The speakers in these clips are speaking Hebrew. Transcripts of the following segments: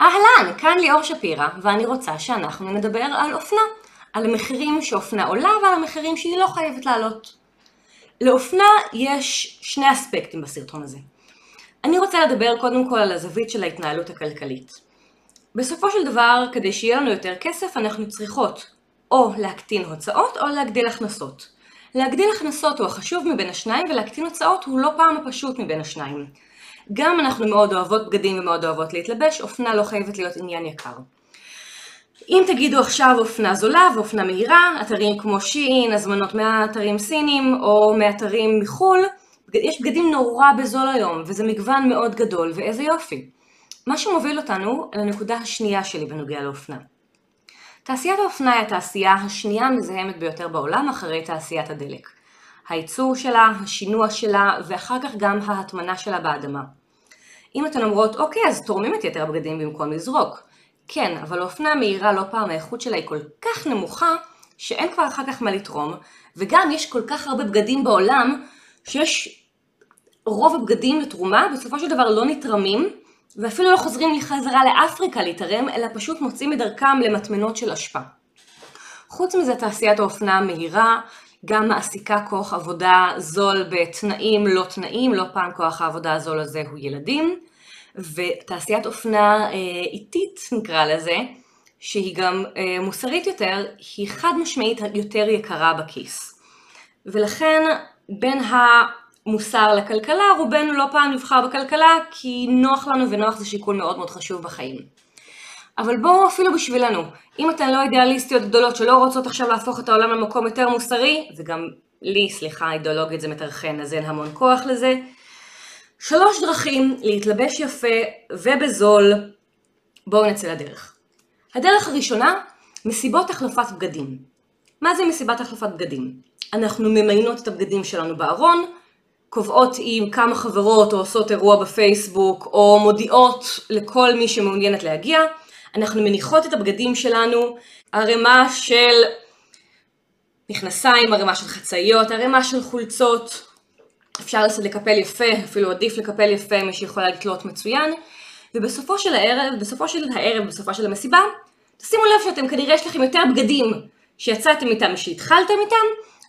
אהלן, כאן ליאור שפירא, ואני רוצה שאנחנו נדבר על אופנה. על המחירים שאופנה עולה ועל המחירים שהיא לא חייבת לעלות. לאופנה יש שני אספקטים בסרטון הזה. אני רוצה לדבר קודם כל על הזווית של ההתנהלות הכלכלית. בסופו של דבר, כדי שיהיה לנו יותר כסף, אנחנו צריכות או להקטין הוצאות או להגדיל הכנסות. להגדיל הכנסות הוא החשוב מבין השניים ולהקטין הוצאות הוא לא פעם הפשוט מבין השניים. גם אנחנו מאוד אוהבות בגדים ומאוד אוהבות להתלבש, אופנה לא חייבת להיות עניין יקר. אם תגידו עכשיו אופנה זולה ואופנה מהירה, אתרים כמו שיעין, הזמנות מאתרים סינים או מאתרים מחו"ל, יש בגדים נורא בזול היום, וזה מגוון מאוד גדול, ואיזה יופי. מה שמוביל אותנו לנקודה השנייה שלי בנוגע לאופנה. תעשיית האופנה היא התעשייה השנייה המזהמת ביותר בעולם אחרי תעשיית הדלק. הייצור שלה, השינוע שלה, ואחר כך גם ההטמנה שלה באדמה. אם אתן אומרות, אוקיי, אז תורמים את יתר הבגדים במקום לזרוק. כן, אבל האופנה המהירה לא פעם האיכות שלה היא כל כך נמוכה, שאין כבר אחר כך מה לתרום, וגם יש כל כך הרבה בגדים בעולם, שיש רוב הבגדים לתרומה, בסופו של דבר לא נתרמים, ואפילו לא חוזרים לחזרה לאפריקה להתערם, אלא פשוט מוצאים את דרכם למטמנות של אשפה. חוץ מזה תעשיית האופנה המהירה גם מעסיקה כוח עבודה זול בתנאים לא תנאים, לא פעם כוח העבודה הזול הזה הוא ילדים, ותעשיית אופנה אה, איטית נקרא לזה, שהיא גם אה, מוסרית יותר, היא חד משמעית יותר יקרה בכיס. ולכן בין המוסר לכלכלה, רובנו לא פעם נבחר בכלכלה כי נוח לנו ונוח זה שיקול מאוד מאוד חשוב בחיים. אבל בואו אפילו בשבילנו, אם אתן לא אידיאליסטיות גדולות שלא רוצות עכשיו להפוך את העולם למקום יותר מוסרי, וגם לי, סליחה, אידיאולוגית זה מטרחן, אז אין המון כוח לזה, שלוש דרכים להתלבש יפה ובזול, בואו נצא לדרך. הדרך הראשונה, מסיבות החלפת בגדים. מה זה מסיבת החלפת בגדים? אנחנו ממיינות את הבגדים שלנו בארון, קובעות עם כמה חברות או עושות אירוע בפייסבוק או מודיעות לכל מי שמעוניינת להגיע, אנחנו מניחות את הבגדים שלנו, ערימה של מכנסיים, ערימה של חצאיות, ערימה של חולצות, אפשר לקפל יפה, אפילו עדיף לקפל יפה, מי שיכולה לתלות מצוין, ובסופו של הערב, בסופו של הערב, בסופו של המסיבה, תשימו לב שאתם כנראה יש לכם יותר בגדים שיצאתם איתם משהתחלתם איתם,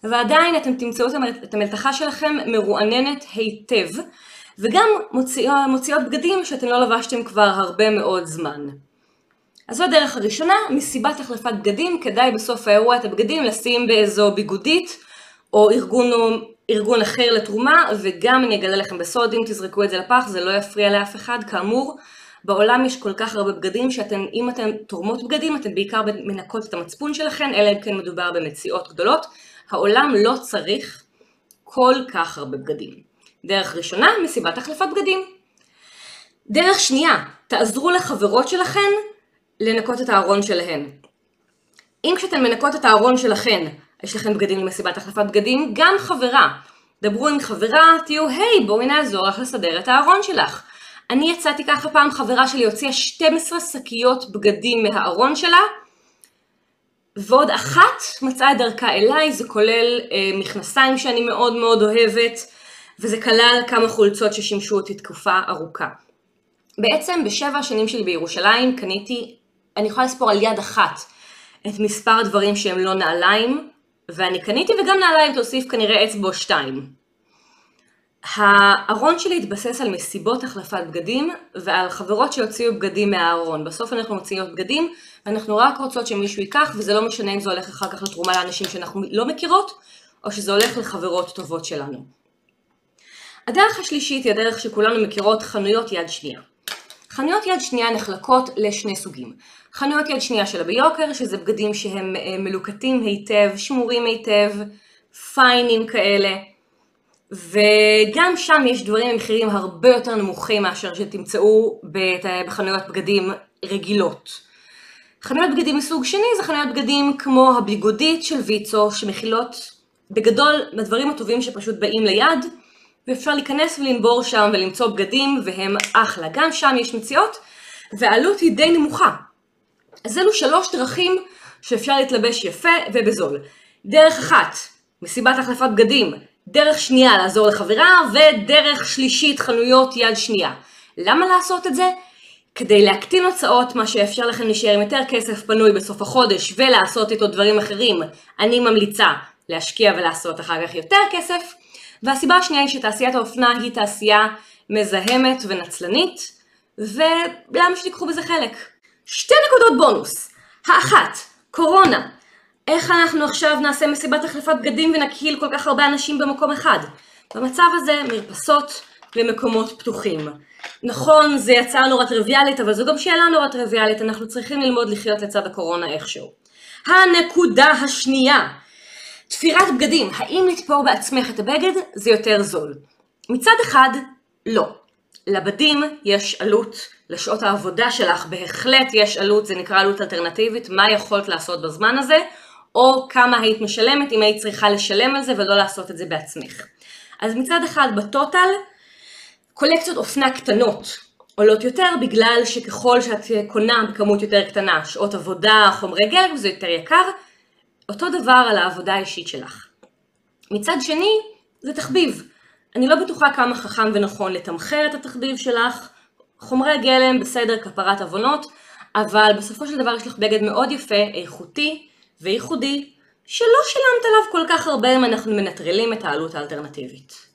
ועדיין אתם תמצאו את המלתחה שלכם מרועננת היטב, וגם מוציאות בגדים שאתם לא לבשתם כבר הרבה מאוד זמן. אז זו הדרך הראשונה, מסיבת החלפת בגדים, כדאי בסוף האירוע את הבגדים לשים באיזו ביגודית או ארגון, ארגון אחר לתרומה, וגם אני אגלה לכם בסוד, אם תזרקו את זה לפח זה לא יפריע לאף אחד, כאמור, בעולם יש כל כך הרבה בגדים שאתם, אם אתן תורמות בגדים, אתן בעיקר מנקות את המצפון שלכם, אלא אם כן מדובר במציאות גדולות. העולם לא צריך כל כך הרבה בגדים. דרך ראשונה, מסיבת החלפת בגדים. דרך שנייה, תעזרו לחברות שלכן לנקות את הארון שלהן. אם כשאתן מנקות את הארון שלכן, יש לכן בגדים למסיבת החלפת בגדים, גם חברה. דברו עם חברה, תהיו, היי, בואי נעזור לך לסדר את הארון שלך. אני יצאתי ככה פעם, חברה שלי הוציאה 12 שקיות בגדים מהארון שלה, ועוד אחת מצאה את דרכה אליי, זה כולל אה, מכנסיים שאני מאוד מאוד אוהבת, וזה כלל כמה חולצות ששימשו אותי תקופה ארוכה. בעצם בשבע השנים שלי בירושלים קניתי, אני יכולה לספור על יד אחת את מספר הדברים שהם לא נעליים, ואני קניתי וגם נעליים תוסיף כנראה אצבע שתיים. הארון שלי התבסס על מסיבות החלפת בגדים ועל חברות שהוציאו בגדים מהארון. בסוף אנחנו מוציאות בגדים ואנחנו רק רוצות שמישהו ייקח וזה לא משנה אם זה הולך אחר כך לתרומה לאנשים שאנחנו לא מכירות או שזה הולך לחברות טובות שלנו. הדרך השלישית היא הדרך שכולנו מכירות, חנויות יד שנייה. חנויות יד שנייה נחלקות לשני סוגים. חנויות יד שנייה של הביוקר, שזה בגדים שהם אה, מלוקטים היטב, שמורים היטב, פיינים כאלה. וגם שם יש דברים במחירים הרבה יותר נמוכים מאשר שתמצאו בחנויות בגדים רגילות. חנויות בגדים מסוג שני זה חנויות בגדים כמו הביגודית של ויצו שמכילות בגדול בדברים הטובים שפשוט באים ליד ואפשר להיכנס ולנבור שם ולמצוא בגדים והם אחלה. גם שם יש מציאות והעלות היא די נמוכה. אז אלו שלוש דרכים שאפשר להתלבש יפה ובזול. דרך אחת, מסיבת החלפת בגדים, דרך שנייה לעזור לחברה, ודרך שלישית חנויות יד שנייה. למה לעשות את זה? כדי להקטין הוצאות, מה שיאפשר לכם להישאר עם יותר כסף פנוי בסוף החודש ולעשות איתו דברים אחרים, אני ממליצה להשקיע ולעשות אחר כך יותר כסף. והסיבה השנייה היא שתעשיית האופנה היא תעשייה מזהמת ונצלנית, ולמה שתיקחו בזה חלק? שתי נקודות בונוס. האחת, קורונה. איך אנחנו עכשיו נעשה מסיבת החלפת בגדים ונקהיל כל כך הרבה אנשים במקום אחד? במצב הזה מרפסות ומקומות פתוחים. נכון, זה יצא נורא טריוויאלית, אבל זו גם שאלה נורא טריוויאלית, אנחנו צריכים ללמוד לחיות לצד הקורונה איכשהו. הנקודה השנייה, תפירת בגדים, האם לתפור בעצמך את הבגד זה יותר זול? מצד אחד, לא. לבדים יש עלות, לשעות העבודה שלך בהחלט יש עלות, זה נקרא עלות אלטרנטיבית, מה יכולת לעשות בזמן הזה, או כמה היית משלמת אם היית צריכה לשלם על זה ולא לעשות את זה בעצמך. אז מצד אחד בטוטל, קולקציות אופנה קטנות עולות יותר בגלל שככל שאת קונה בכמות יותר קטנה, שעות עבודה, חומרי גלם, זה יותר יקר, אותו דבר על העבודה האישית שלך. מצד שני, זה תחביב. אני לא בטוחה כמה חכם ונכון לתמחר את התחביב שלך, חומרי גלם בסדר כפרת עוונות, אבל בסופו של דבר יש לך בגד מאוד יפה, איכותי וייחודי, שלא שילמת עליו כל כך הרבה אם אנחנו מנטרלים את העלות האלטרנטיבית.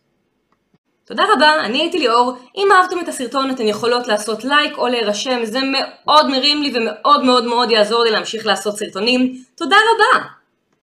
תודה רבה, אני הייתי ליאור, אם אהבתם את הסרטון אתן יכולות לעשות לייק או להירשם, זה מאוד מרים לי ומאוד מאוד מאוד יעזור לי להמשיך לעשות סרטונים. תודה רבה!